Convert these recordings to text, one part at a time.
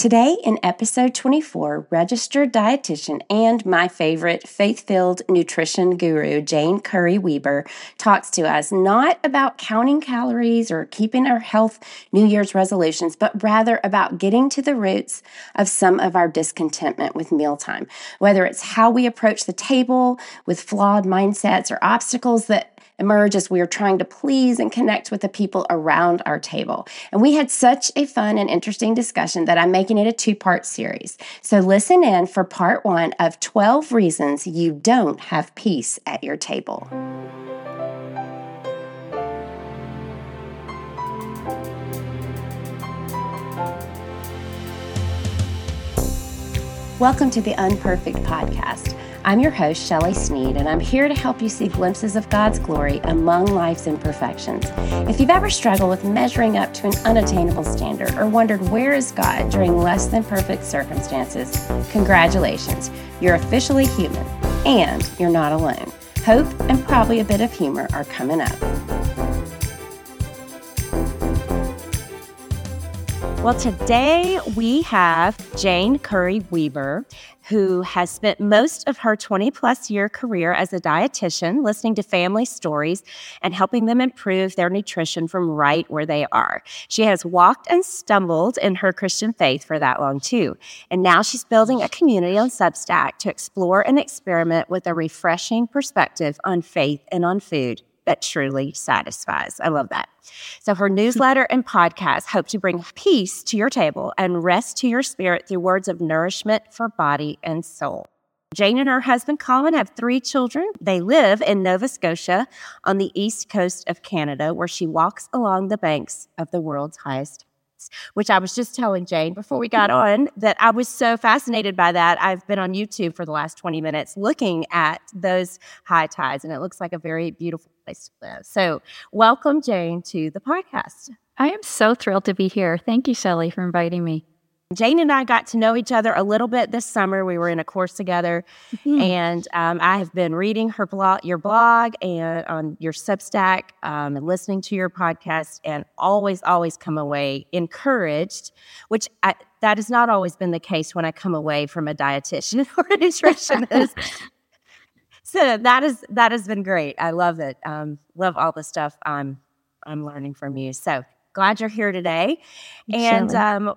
Today, in episode 24, registered dietitian and my favorite faith filled nutrition guru, Jane Curry Weber, talks to us not about counting calories or keeping our health New Year's resolutions, but rather about getting to the roots of some of our discontentment with mealtime, whether it's how we approach the table with flawed mindsets or obstacles that emerge as we are trying to please and connect with the people around our table. And we had such a fun and interesting discussion that I'm making it a two part series. So listen in for part one of 12 reasons you don't have peace at your table. Welcome to the Unperfect Podcast. I'm your host, Shelley Sneed, and I'm here to help you see glimpses of God's glory among life's imperfections. If you've ever struggled with measuring up to an unattainable standard or wondered where is God during less than perfect circumstances, congratulations. You're officially human, and you're not alone. Hope and probably a bit of humor are coming up. Well, today we have Jane Curry Weber, who has spent most of her 20 plus year career as a dietitian listening to family stories and helping them improve their nutrition from right where they are. She has walked and stumbled in her Christian faith for that long too. And now she's building a community on Substack to explore and experiment with a refreshing perspective on faith and on food that truly satisfies. I love that. So, her newsletter and podcast hope to bring peace to your table and rest to your spirit through words of nourishment for body and soul. Jane and her husband Colin have three children. They live in Nova Scotia on the east coast of Canada, where she walks along the banks of the world's highest which I was just telling Jane before we got on that I was so fascinated by that. I've been on YouTube for the last 20 minutes looking at those high tides, and it looks like a very beautiful place to live. So, welcome, Jane, to the podcast. I am so thrilled to be here. Thank you, Shelley, for inviting me. Jane and I got to know each other a little bit this summer. We were in a course together, mm-hmm. and um, I have been reading her blog, your blog, and on your Substack, um, and listening to your podcast, and always, always come away encouraged. Which I, that has not always been the case when I come away from a dietitian or a nutritionist. so that is that has been great. I love it. Um, love all the stuff I'm I'm learning from you. So glad you're here today, and um,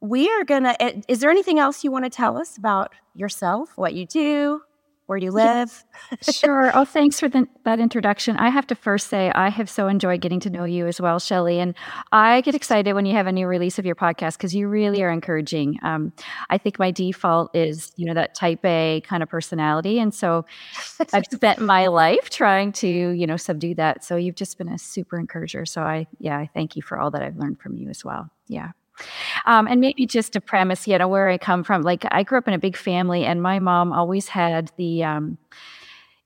we are gonna. Eh, is there anything else you want to tell us about yourself? What you do? Where do you live? sure. Oh, thanks for the, that introduction. I have to first say I have so enjoyed getting to know you as well, Shelley, and I get excited when you have a new release of your podcast because you really are encouraging. Um, I think my default is you know that Type A kind of personality, and so I've spent my life trying to you know subdue that. So you've just been a super encourager. So I yeah I thank you for all that I've learned from you as well. Yeah. Um, and maybe just a premise, you know, where I come from. Like I grew up in a big family, and my mom always had the, um,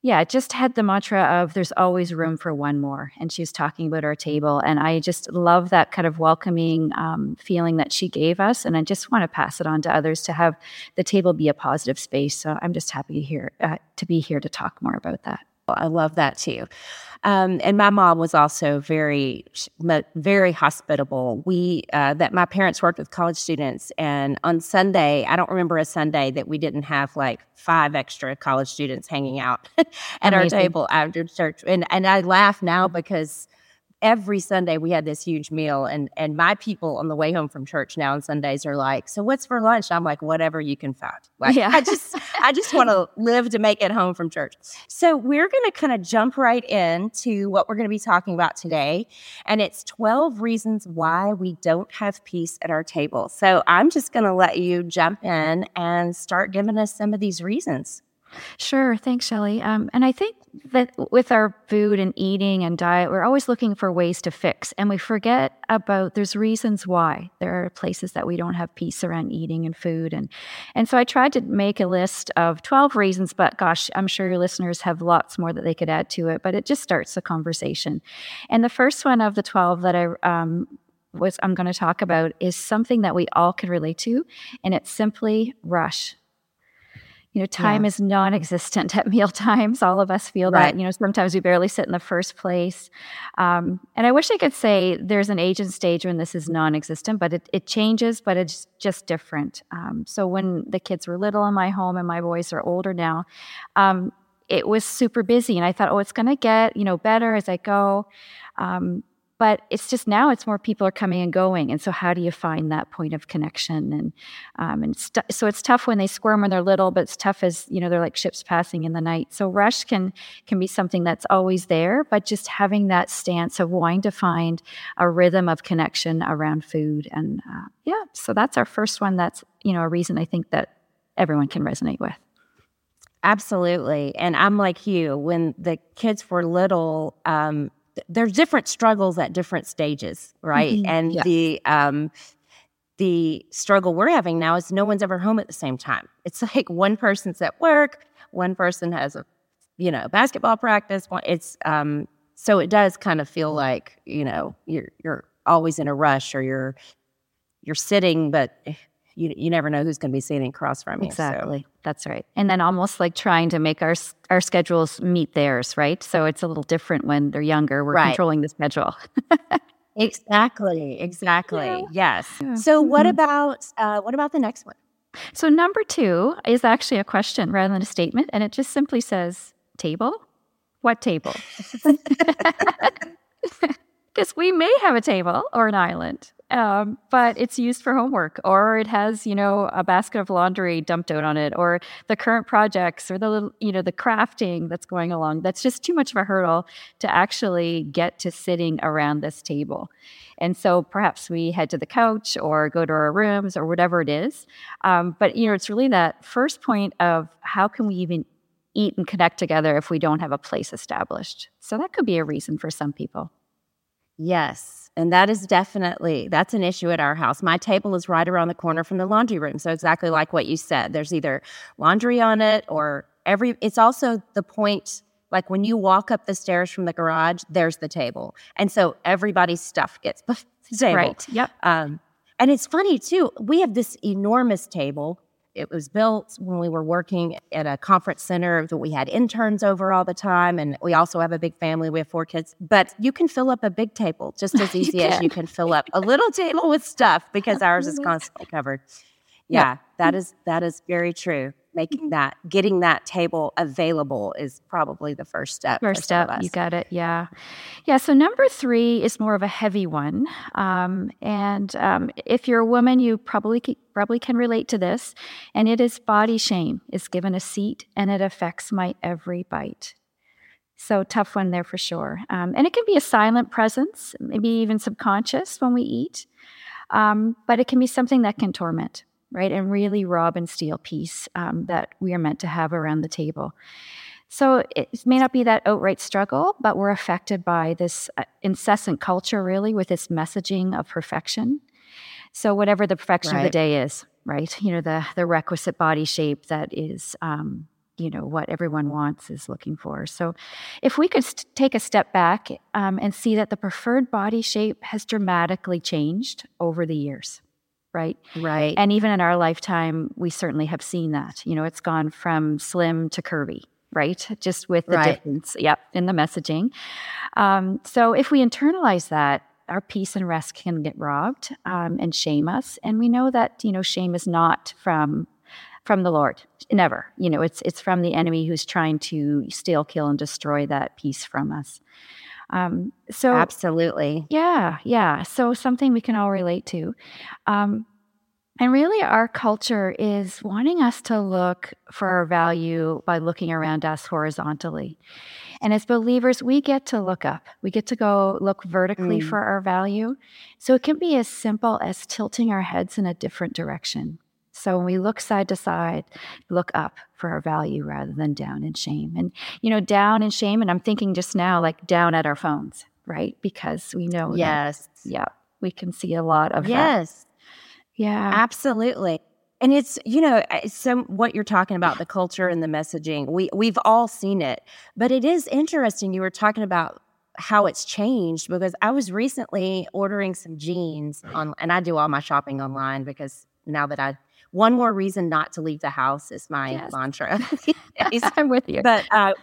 yeah, just had the mantra of "there's always room for one more." And she was talking about our table, and I just love that kind of welcoming um, feeling that she gave us, and I just want to pass it on to others to have the table be a positive space. So I'm just happy to uh, to be here to talk more about that. I love that too. Um, and my mom was also very, very hospitable. We uh, that my parents worked with college students, and on Sunday, I don't remember a Sunday that we didn't have like five extra college students hanging out at Amazing. our table after church. And and I laugh now because every Sunday we had this huge meal and and my people on the way home from church now on Sundays are like, "So what's for lunch?" I'm like, "Whatever you can find." Like, yeah. I just I just want to live to make it home from church. So we're going to kind of jump right into what we're going to be talking about today, and it's 12 reasons why we don't have peace at our table. So I'm just going to let you jump in and start giving us some of these reasons. Sure. Thanks, Shelley. Um, and I think that with our food and eating and diet, we're always looking for ways to fix. And we forget about there's reasons why. There are places that we don't have peace around eating and food. And, and so I tried to make a list of 12 reasons, but gosh, I'm sure your listeners have lots more that they could add to it. But it just starts the conversation. And the first one of the 12 that I um, was I'm going to talk about is something that we all can relate to, and it's simply rush You know, time yeah. is non existent at meal times. All of us feel right. that. You know, sometimes we barely sit in the first place. Um, and I wish I could say there's an age and stage when this is non existent, but it, it, changes, but it's just different. Um, so when the kids were little in my home and my boys are older now, um, it was super busy. And I thought, oh, it's going to get, you know, better as I go. Um, but it's just now it's more people are coming and going and so how do you find that point of connection and um, and st- so it's tough when they squirm when they're little but it's tough as you know they're like ships passing in the night so rush can can be something that's always there but just having that stance of wanting to find a rhythm of connection around food and uh, yeah so that's our first one that's you know a reason i think that everyone can resonate with Absolutely. And I'm like you, when the kids were little, um, there's different struggles at different stages, right? Mm-hmm. And yeah. the um, the struggle we're having now is no one's ever home at the same time. It's like one person's at work, one person has a you know basketball practice. It's um, so it does kind of feel like you know you're you're always in a rush or you're you're sitting, but you you never know who's going to be sitting across from you. Exactly. So. That's right. And then almost like trying to make our our schedules meet theirs, right? So it's a little different when they're younger. We're right. controlling the schedule. exactly. Exactly. Yeah. Yes. Yeah. So what mm-hmm. about uh, what about the next one? So number two is actually a question rather than a statement, and it just simply says table. What table? Because we may have a table or an island, um, but it's used for homework, or it has, you know, a basket of laundry dumped out on it, or the current projects, or the little, you know, the crafting that's going along. That's just too much of a hurdle to actually get to sitting around this table. And so perhaps we head to the couch or go to our rooms or whatever it is. Um, but, you know, it's really that first point of how can we even eat and connect together if we don't have a place established? So that could be a reason for some people. Yes. And that is definitely that's an issue at our house. My table is right around the corner from the laundry room. So exactly like what you said. There's either laundry on it or every it's also the point like when you walk up the stairs from the garage, there's the table. And so everybody's stuff gets the table. Right. Yep. Um, and it's funny too. We have this enormous table it was built when we were working at a conference center that we had interns over all the time. And we also have a big family. We have four kids. But you can fill up a big table just as easy as you can fill up a little table with stuff because ours is constantly covered. Yeah, yeah, that is that is very true making mm-hmm. that getting that table available is probably the first step first step you got it yeah. Yeah so number three is more of a heavy one um, and um, if you're a woman you probably probably can relate to this and it is body shame is given a seat and it affects my every bite. So tough one there for sure um, and it can be a silent presence maybe even subconscious when we eat um, but it can be something that can torment right? And really rob and steal peace um, that we are meant to have around the table. So it may not be that outright struggle, but we're affected by this uh, incessant culture, really, with this messaging of perfection. So whatever the perfection right. of the day is, right? You know, the the requisite body shape that is, um, you know, what everyone wants is looking for. So, if we could st- take a step back um, and see that the preferred body shape has dramatically changed over the years right? Right. And even in our lifetime, we certainly have seen that. You know, it's gone from slim to curvy, right? Just with the right. difference, yep, in the messaging. Um, so if we internalize that, our peace and rest can get robbed um, and shame us. And we know that you know shame is not from from the Lord, never. You know, it's it's from the enemy who's trying to steal, kill, and destroy that peace from us. Um, so absolutely, yeah, yeah. So something we can all relate to. Um, and really, our culture is wanting us to look for our value by looking around us horizontally. And as believers, we get to look up. We get to go look vertically mm. for our value. So it can be as simple as tilting our heads in a different direction. So when we look side to side, look up for our value rather than down in shame. And, you know, down in shame, and I'm thinking just now, like down at our phones, right? Because we know yes. That, yeah, we can see a lot of yes. That. Yeah. Absolutely. And it's, you know, some what you're talking about, the culture and the messaging. We we've all seen it. But it is interesting. You were talking about how it's changed because I was recently ordering some jeans on and I do all my shopping online because now that I one more reason not to leave the house is my yes. mantra. I'm with you. But uh,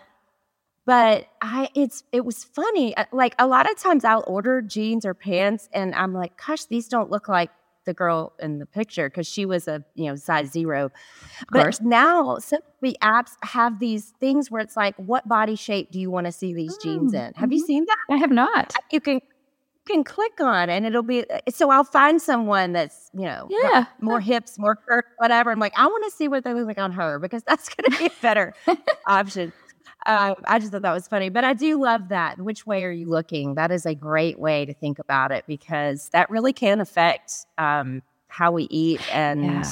but I it's it was funny. Uh, like a lot of times I'll order jeans or pants and I'm like, gosh, these don't look like the girl in the picture because she was a you know size zero. But now some of the apps have these things where it's like, what body shape do you want to see these mm, jeans in? Have mm-hmm. you seen that? I have not. You can can click on and it'll be uh, so I'll find someone that's, you know, yeah. more hips, more curves, whatever. I'm like, I want to see what they look like on her because that's gonna be a better option. Um, I just thought that was funny. But I do love that. Which way are you looking? That is a great way to think about it because that really can affect um, how we eat and yeah.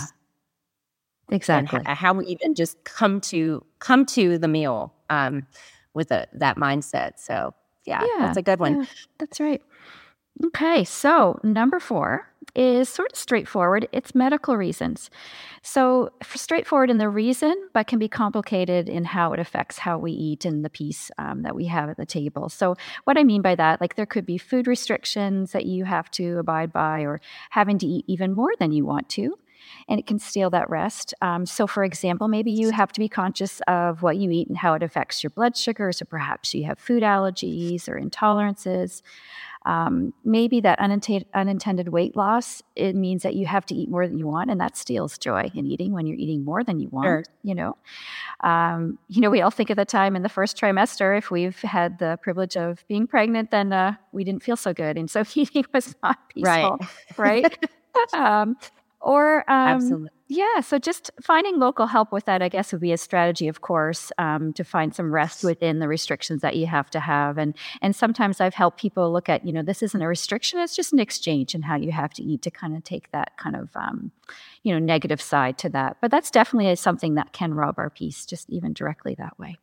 exactly and how we even just come to come to the meal um, with a, that mindset. So yeah, yeah, that's a good one. Yeah, that's right. Okay, so number four is sort of straightforward. It's medical reasons. So, straightforward in the reason, but can be complicated in how it affects how we eat and the peace um, that we have at the table. So, what I mean by that, like there could be food restrictions that you have to abide by, or having to eat even more than you want to. And it can steal that rest. Um, so, for example, maybe you have to be conscious of what you eat and how it affects your blood sugars, or perhaps you have food allergies or intolerances. Um, maybe that unintended, unintended weight loss it means that you have to eat more than you want, and that steals joy in eating when you're eating more than you want. Sure. You know, um, you know, we all think of the time in the first trimester if we've had the privilege of being pregnant, then uh, we didn't feel so good, and so eating was not peaceful, right? right? um, or um, Absolutely. Yeah, so just finding local help with that, I guess, would be a strategy, of course, um, to find some rest within the restrictions that you have to have. And and sometimes I've helped people look at, you know, this isn't a restriction; it's just an exchange, and how you have to eat to kind of take that kind of, um, you know, negative side to that. But that's definitely something that can rob our peace, just even directly that way.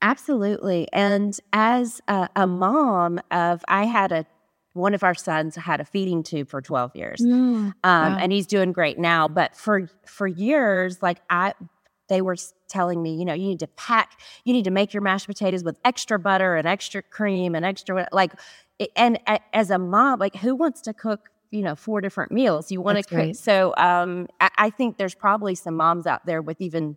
Absolutely. And as a, a mom of, I had a one of our sons had a feeding tube for 12 years mm, um, wow. and he's doing great now but for for years like i they were telling me you know you need to pack you need to make your mashed potatoes with extra butter and extra cream and extra like and as a mom like who wants to cook you know four different meals you want to cook so um, I, I think there's probably some moms out there with even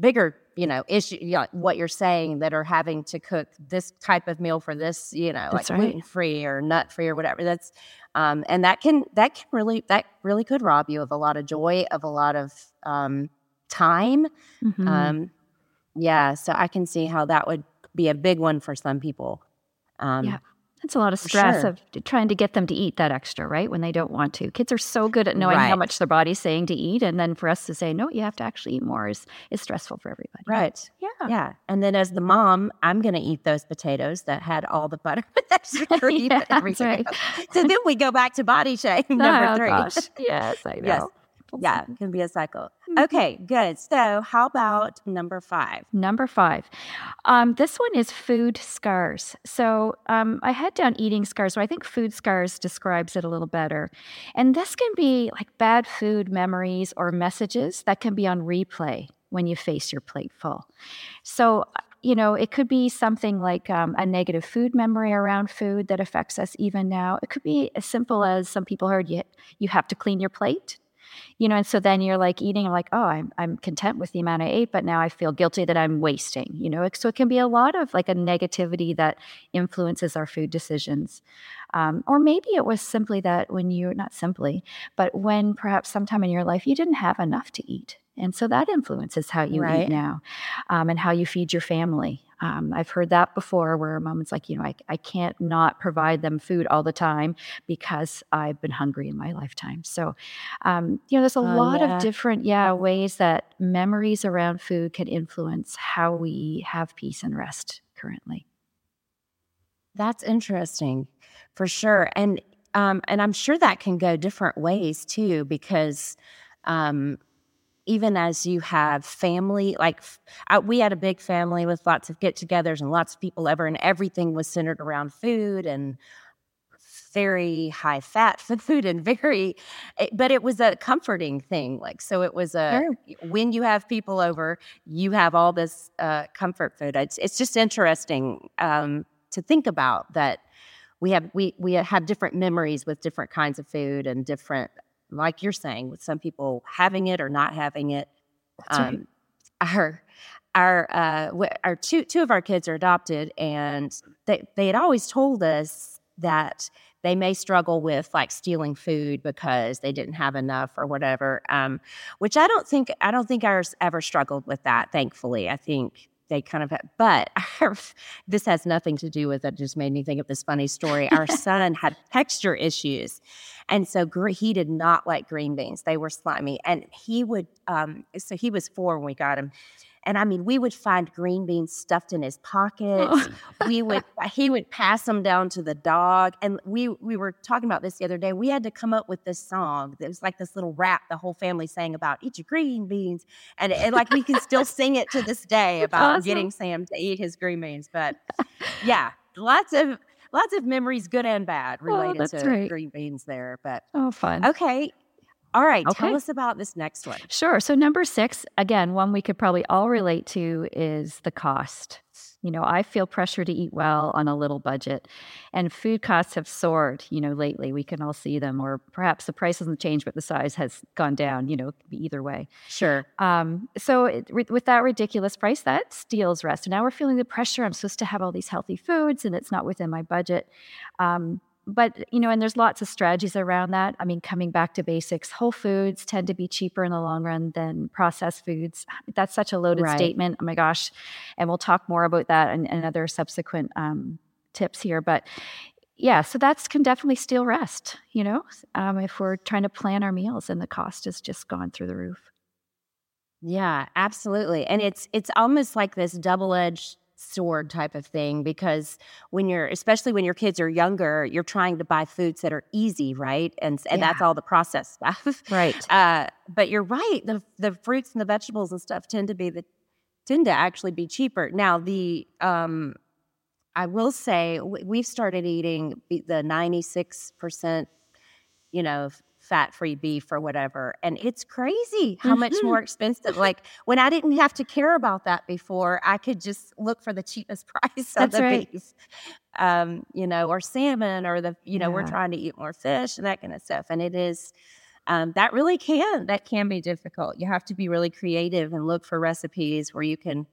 bigger you know issue you know, what you're saying that are having to cook this type of meal for this you know that's like right. gluten free or nut free or whatever that's um, and that can that can really that really could rob you of a lot of joy of a lot of um, time mm-hmm. um, yeah so i can see how that would be a big one for some people um, yeah it's a lot of stress sure. of trying to get them to eat that extra, right? When they don't want to. Kids are so good at knowing right. how much their body's saying to eat. And then for us to say, no, you have to actually eat more is, is stressful for everybody. Right. Yeah. Yeah. And then as the mom, I'm going to eat those potatoes that had all the butter with extra cream yeah, and everything. Right. So then we go back to body shame number oh, three. Gosh. Yes, I know. Yes yeah, it can be a cycle. Mm-hmm. Okay, good. So, how about number five? Number five. Um, this one is food scars. So, um, I had down eating scars, so I think food scars describes it a little better. And this can be like bad food memories or messages that can be on replay when you face your plate full. So, you know, it could be something like um, a negative food memory around food that affects us even now. It could be as simple as some people heard you you have to clean your plate you know and so then you're like eating I'm like oh I'm, I'm content with the amount i ate but now i feel guilty that i'm wasting you know so it can be a lot of like a negativity that influences our food decisions um, or maybe it was simply that when you're not simply but when perhaps sometime in your life you didn't have enough to eat and so that influences how you right. eat now um, and how you feed your family um, I've heard that before where a moment's like, you know, I, I can't not provide them food all the time because I've been hungry in my lifetime. So, um, you know, there's a oh, lot yeah. of different, yeah, ways that memories around food can influence how we have peace and rest currently. That's interesting for sure. And, um, and I'm sure that can go different ways too, because, um, even as you have family, like I, we had a big family with lots of get togethers and lots of people ever, and everything was centered around food and very high fat food and very, eh, but it was a comforting thing. Like, so it was a, sure. when you have people over, you have all this uh, comfort food. It's, it's just interesting um, to think about that we have, we, we have different memories with different kinds of food and different like you're saying, with some people having it or not having it. Um, right. Our our uh, our two two of our kids are adopted, and they they had always told us that they may struggle with like stealing food because they didn't have enough or whatever. Um, which I don't think I don't think ours ever struggled with that. Thankfully, I think they kind of had, but our, this has nothing to do with it. Just made me think of this funny story. Our son had texture issues, and so he did not like green beans. They were slimy, and he would. Um, so he was four when we got him and I mean, we would find green beans stuffed in his oh. pockets. Oh. we would he would pass them down to the dog. And we we were talking about this the other day. We had to come up with this song. It was like this little rap the whole family sang about eat your green beans. And, and like we can still sing it to this day about awesome. getting Sam to eat his green beans. But yeah, lots of lots of memories, good and bad, oh, related oh, to great. green beans there. But oh, fun. Okay, all right, okay. tell us about this next one. Sure. So, number six, again, one we could probably all relate to is the cost. You know, I feel pressure to eat well on a little budget, and food costs have soared, you know, lately. We can all see them, or perhaps the price hasn't changed, but the size has gone down, you know, either way. Sure. Um, so, it, with that ridiculous price, that steals rest. And now we're feeling the pressure. I'm supposed to have all these healthy foods, and it's not within my budget. Um, but you know and there's lots of strategies around that. I mean coming back to basics whole foods tend to be cheaper in the long run than processed foods. That's such a loaded right. statement. Oh my gosh. And we'll talk more about that and, in other subsequent um, tips here. But yeah so that's can definitely steal rest you know um, if we're trying to plan our meals and the cost has just gone through the roof. Yeah absolutely. And it's it's almost like this double-edged sword type of thing because when you're especially when your kids are younger you're trying to buy foods that are easy right? And and yeah. that's all the processed stuff. Right. Uh, but you're right the the fruits and the vegetables and stuff tend to be the tend to actually be cheaper. Now the um i will say we've started eating the 96% you know fat free beef or whatever. And it's crazy how mm-hmm. much more expensive. Like when I didn't have to care about that before, I could just look for the cheapest price of the right. beef, um, you know, or salmon or the, you know, yeah. we're trying to eat more fish and that kind of stuff. And it is, um, that really can, that can be difficult. You have to be really creative and look for recipes where you can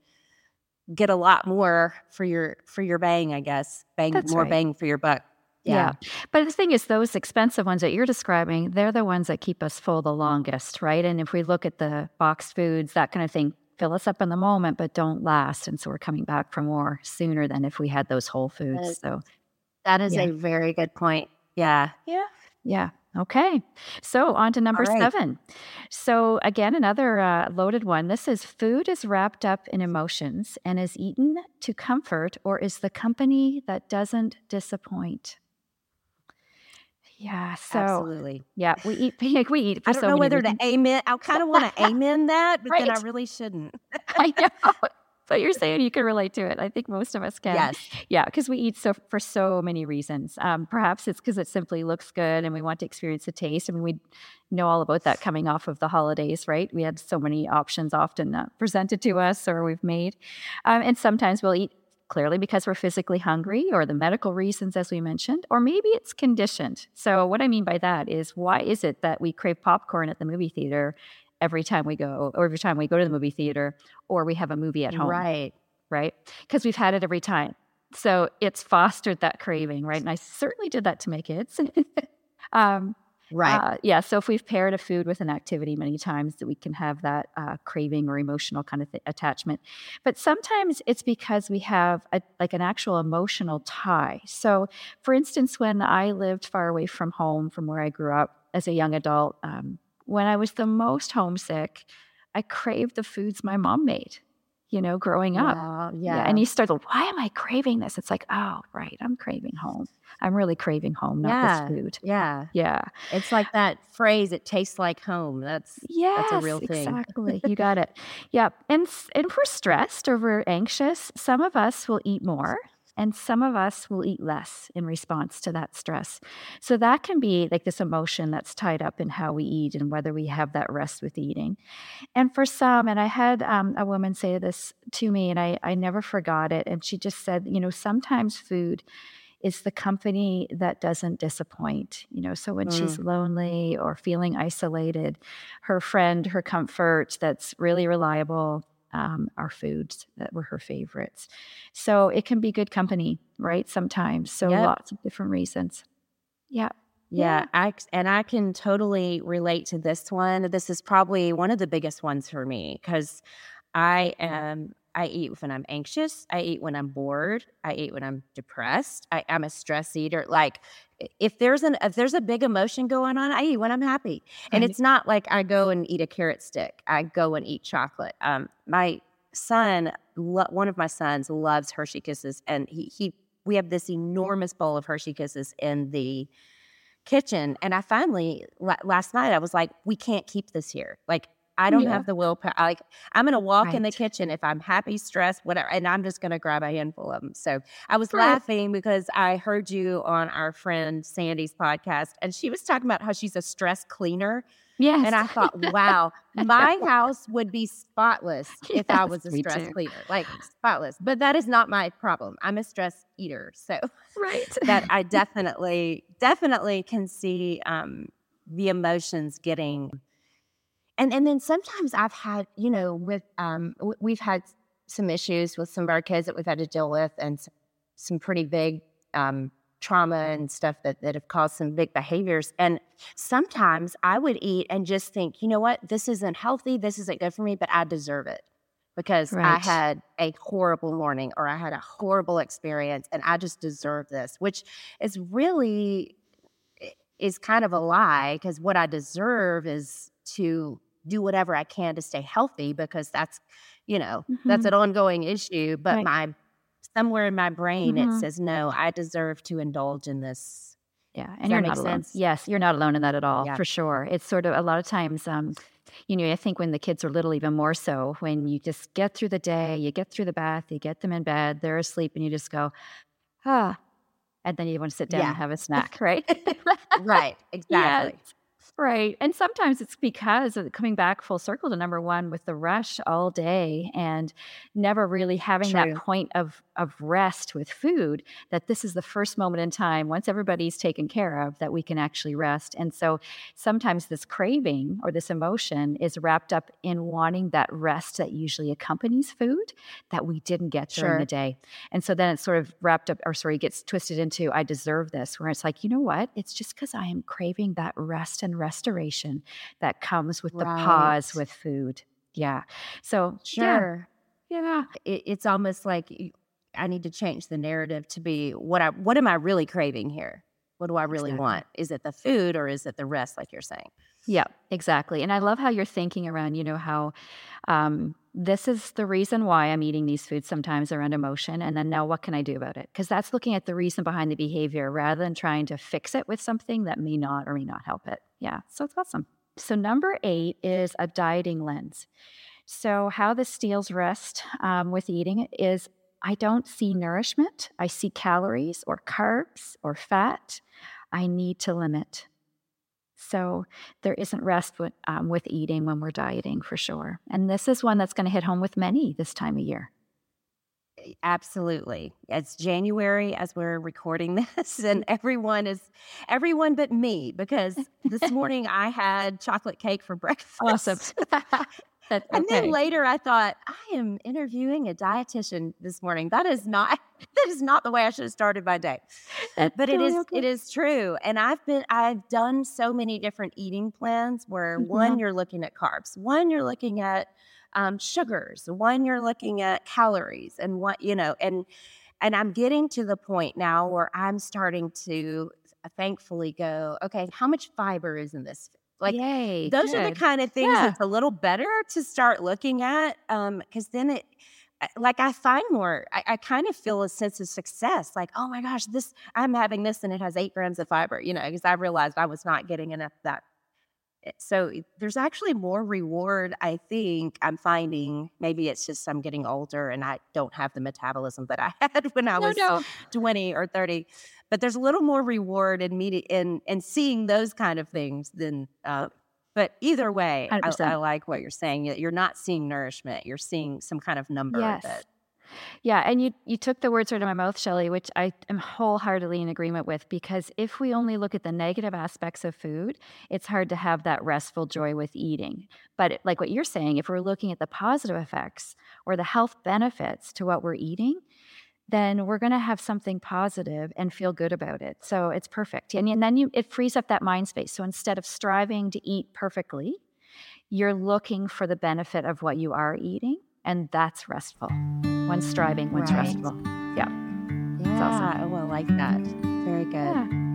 get a lot more for your, for your bang, I guess, bang, That's more right. bang for your buck. Yeah. yeah. But the thing is, those expensive ones that you're describing, they're the ones that keep us full the longest, right? And if we look at the boxed foods, that kind of thing, fill us up in the moment, but don't last. And so we're coming back for more sooner than if we had those whole foods. So that is yeah. a very good point. Yeah. Yeah. Yeah. Okay. So on to number right. seven. So again, another uh, loaded one. This is food is wrapped up in emotions and is eaten to comfort or is the company that doesn't disappoint. Yeah. So absolutely. Yeah, we eat. We eat. I don't so know whether reasons. to amen. I kind of want to amen that, but right. then I really shouldn't. I know. But you're saying you can relate to it. I think most of us can. Yes. Yeah, because we eat so for so many reasons. Um, perhaps it's because it simply looks good and we want to experience the taste. I mean, we know all about that coming off of the holidays, right? We had so many options often uh, presented to us or we've made. Um, and sometimes we'll eat clearly because we're physically hungry or the medical reasons, as we mentioned, or maybe it's conditioned. So, what I mean by that is why is it that we crave popcorn at the movie theater every time we go, or every time we go to the movie theater, or we have a movie at home? Right. Right. Because we've had it every time. So, it's fostered that craving, right? And I certainly did that to my kids. um, Right. Uh, yeah. So if we've paired a food with an activity many times, that we can have that uh, craving or emotional kind of th- attachment. But sometimes it's because we have a, like an actual emotional tie. So, for instance, when I lived far away from home, from where I grew up as a young adult, um, when I was the most homesick, I craved the foods my mom made you know, growing up. Wow, yeah. yeah. And you start, why am I craving this? It's like, oh, right, I'm craving home. I'm really craving home, not yeah, this food. Yeah. Yeah. It's like that phrase, it tastes like home. That's yes, that's a real thing. Exactly. you got it. Yeah. And and if we're stressed or we're anxious, some of us will eat more and some of us will eat less in response to that stress. So that can be like this emotion that's tied up in how we eat and whether we have that rest with eating. And for some, and I had um, a woman say this to me, and I, I never forgot it. And she just said, you know, sometimes food is the company that doesn't disappoint. You know, so when mm. she's lonely or feeling isolated, her friend, her comfort that's really reliable um, are foods that were her favorites. So it can be good company, right? Sometimes. So yep. lots of different reasons. Yeah. Yeah, I and I can totally relate to this one. This is probably one of the biggest ones for me because I am I eat when I'm anxious. I eat when I'm bored. I eat when I'm depressed. I, am a stress eater. Like if there's an if there's a big emotion going on, I eat when I'm happy. And it's not like I go and eat a carrot stick. I go and eat chocolate. Um, my son, lo- one of my sons, loves Hershey Kisses, and he he we have this enormous bowl of Hershey Kisses in the kitchen. And I finally last night I was like, we can't keep this here. Like I don't yeah. have the willpower. Like I'm going to walk right. in the kitchen if I'm happy, stressed, whatever, and I'm just going to grab a handful of them. So I was right. laughing because I heard you on our friend Sandy's podcast, and she was talking about how she's a stress cleaner. Yes. And I thought, wow, my house would be spotless if I was a stress cleaner, like spotless. But that is not my problem. I'm a stress eater. So right. that I definitely, definitely can see um, the emotions getting and and then sometimes I've had, you know, with um, we've had some issues with some of our kids that we've had to deal with, and some pretty big um, trauma and stuff that that have caused some big behaviors. And sometimes I would eat and just think, you know what, this isn't healthy, this isn't good for me, but I deserve it because right. I had a horrible morning or I had a horrible experience, and I just deserve this, which is really is kind of a lie because what I deserve is to do whatever I can to stay healthy because that's, you know, mm-hmm. that's an ongoing issue. But right. my somewhere in my brain mm-hmm. it says, no, I deserve to indulge in this. Yeah, and you're not alone. Sense? Yes, you're not alone in that at all, yeah. for sure. It's sort of a lot of times. Um, you know, I think when the kids are little, even more so, when you just get through the day, you get through the bath, you get them in bed, they're asleep, and you just go, ah, and then you want to sit down yeah. and have a snack, right? right, exactly. Yes. Right. And sometimes it's because of coming back full circle to number one with the rush all day and never really having True. that point of, of rest with food, that this is the first moment in time, once everybody's taken care of, that we can actually rest. And so sometimes this craving or this emotion is wrapped up in wanting that rest that usually accompanies food that we didn't get during sure. the day. And so then it's sort of wrapped up, or sorry, gets twisted into, I deserve this, where it's like, you know what? It's just because I am craving that rest and rest restoration that comes with right. the pause with food. Yeah. So, sure. Yeah. yeah. It, it's almost like I need to change the narrative to be what I what am I really craving here? What do I really exactly. want? Is it the food or is it the rest, like you're saying? Yeah, exactly. And I love how you're thinking around, you know, how um, this is the reason why I'm eating these foods sometimes around emotion. And then now what can I do about it? Because that's looking at the reason behind the behavior rather than trying to fix it with something that may not or may not help it. Yeah, so it's awesome. So, number eight is a dieting lens. So, how this steals rest um, with eating is I don't see nourishment, I see calories or carbs or fat. I need to limit. So there isn't rest with, um, with eating when we're dieting for sure. And this is one that's going to hit home with many this time of year. Absolutely. It's January as we're recording this, and everyone is everyone but me because this morning I had chocolate cake for breakfast. Awesome. That's and then later I thought, I am interviewing a dietitian this morning. That is not that is not the way I should have started my day. That's but totally it is okay. it is true. And I've been I've done so many different eating plans where mm-hmm. one you're looking at carbs, one you're looking at um, sugars, one you're looking at calories, and what you know, and and I'm getting to the point now where I'm starting to thankfully go, okay, how much fiber is in this like Yay, those good. are the kind of things yeah. that's a little better to start looking at. Um, because then it like I find more, I, I, kind of feel a sense of success. Like, oh my gosh, this I'm having this and it has eight grams of fiber, you know, because I realized I was not getting enough that. Eh, so there's actually more reward, I think I'm finding. Maybe it's just I'm getting older and I don't have the metabolism that I had when I no, was no. 20 or 30 but there's a little more reward in meeting in in seeing those kind of things than uh, but either way I, I, like what you're saying you're not seeing nourishment you're seeing some kind of number yes. that Yeah, and you you took the words right out of my mouth, Shelley, which I am wholeheartedly in agreement with because if we only look at the negative aspects of food, it's hard to have that restful joy with eating. But like what you're saying, if we're looking at the positive effects or the health benefits to what we're eating, then we're going to have something positive and feel good about it. So it's perfect. And, and then you it frees up that mind space. So instead of striving to eat perfectly, you're looking for the benefit of what you are eating and that's restful. One's striving, one's right. restful. Yeah. Yeah. Awesome. Oh, I like that. Very good. Yeah.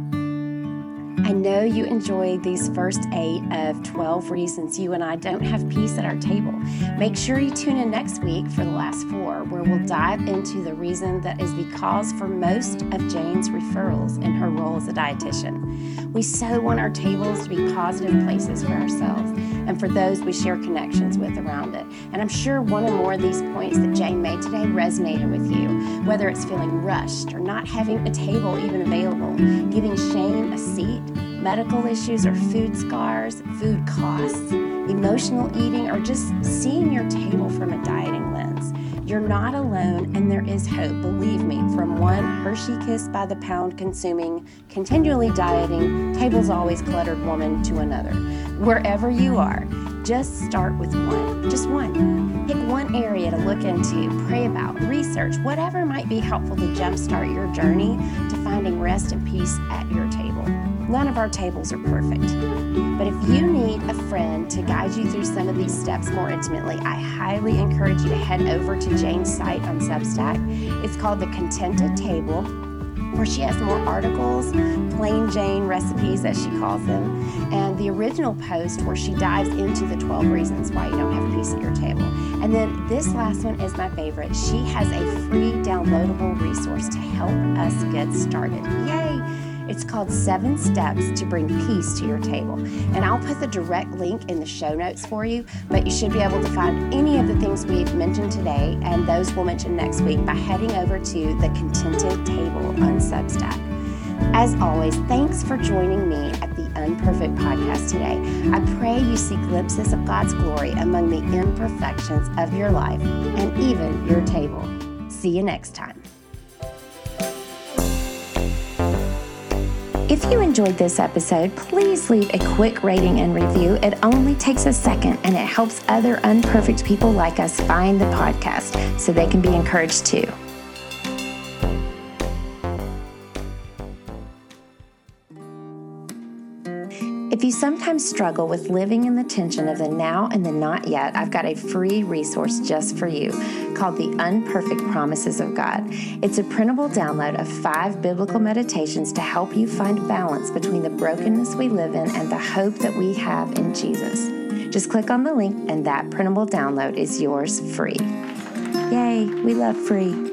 I know you enjoyed these first eight of 12 reasons you and I don't have peace at our table. Make sure you tune in next week for the last four, where we'll dive into the reason that is the cause for most of Jane's referrals in her role as a dietitian. We so want our tables to be positive places for ourselves and for those we share connections with around it. And I'm sure one or more of these points that Jane made today resonated with you, whether it's feeling rushed or not having a table even available, giving shame a seat medical issues or food scars, food costs, emotional eating, or just seeing your table from a dieting lens. You're not alone, and there is hope, believe me, from one Hershey kiss by the pound consuming, continually dieting, tables always cluttered woman to another. Wherever you are, just start with one, just one. Pick one area to look into, pray about, research, whatever might be helpful to jumpstart your journey to finding rest and peace at your table. None of our tables are perfect. But if you need a friend to guide you through some of these steps more intimately, I highly encourage you to head over to Jane's site on Substack. It's called The Contented Table, where she has more articles, plain Jane recipes, as she calls them, and the original post where she dives into the 12 reasons why you don't have peace at your table. And then this last one is my favorite. She has a free downloadable resource to help us get started. Yay! It's called Seven Steps to Bring Peace to Your Table. And I'll put the direct link in the show notes for you, but you should be able to find any of the things we've mentioned today and those we'll mention next week by heading over to the Contented Table on Substack. As always, thanks for joining me at the Unperfect Podcast today. I pray you see glimpses of God's glory among the imperfections of your life and even your table. See you next time. If you enjoyed this episode, please leave a quick rating and review. It only takes a second and it helps other unperfect people like us find the podcast so they can be encouraged too. Sometimes struggle with living in the tension of the now and the not yet, I've got a free resource just for you called The Unperfect Promises of God. It's a printable download of five biblical meditations to help you find balance between the brokenness we live in and the hope that we have in Jesus. Just click on the link, and that printable download is yours free. Yay, we love free.